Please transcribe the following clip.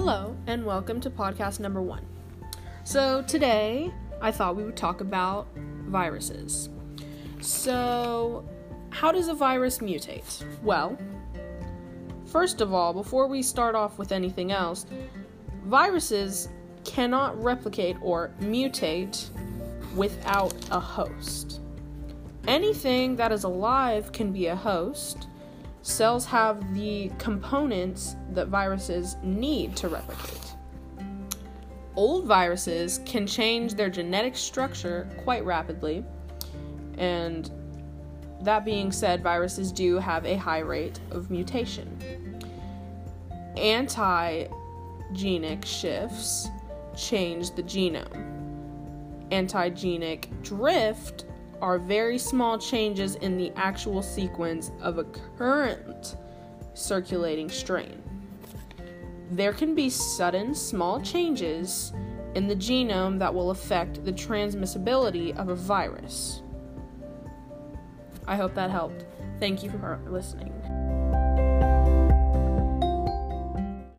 Hello, and welcome to podcast number one. So, today I thought we would talk about viruses. So, how does a virus mutate? Well, first of all, before we start off with anything else, viruses cannot replicate or mutate without a host. Anything that is alive can be a host. Cells have the components that viruses need to replicate. Old viruses can change their genetic structure quite rapidly, and that being said, viruses do have a high rate of mutation. Antigenic shifts change the genome. Antigenic drift are very small changes in the actual sequence of a current circulating strain. There can be sudden small changes in the genome that will affect the transmissibility of a virus. I hope that helped. Thank you for listening.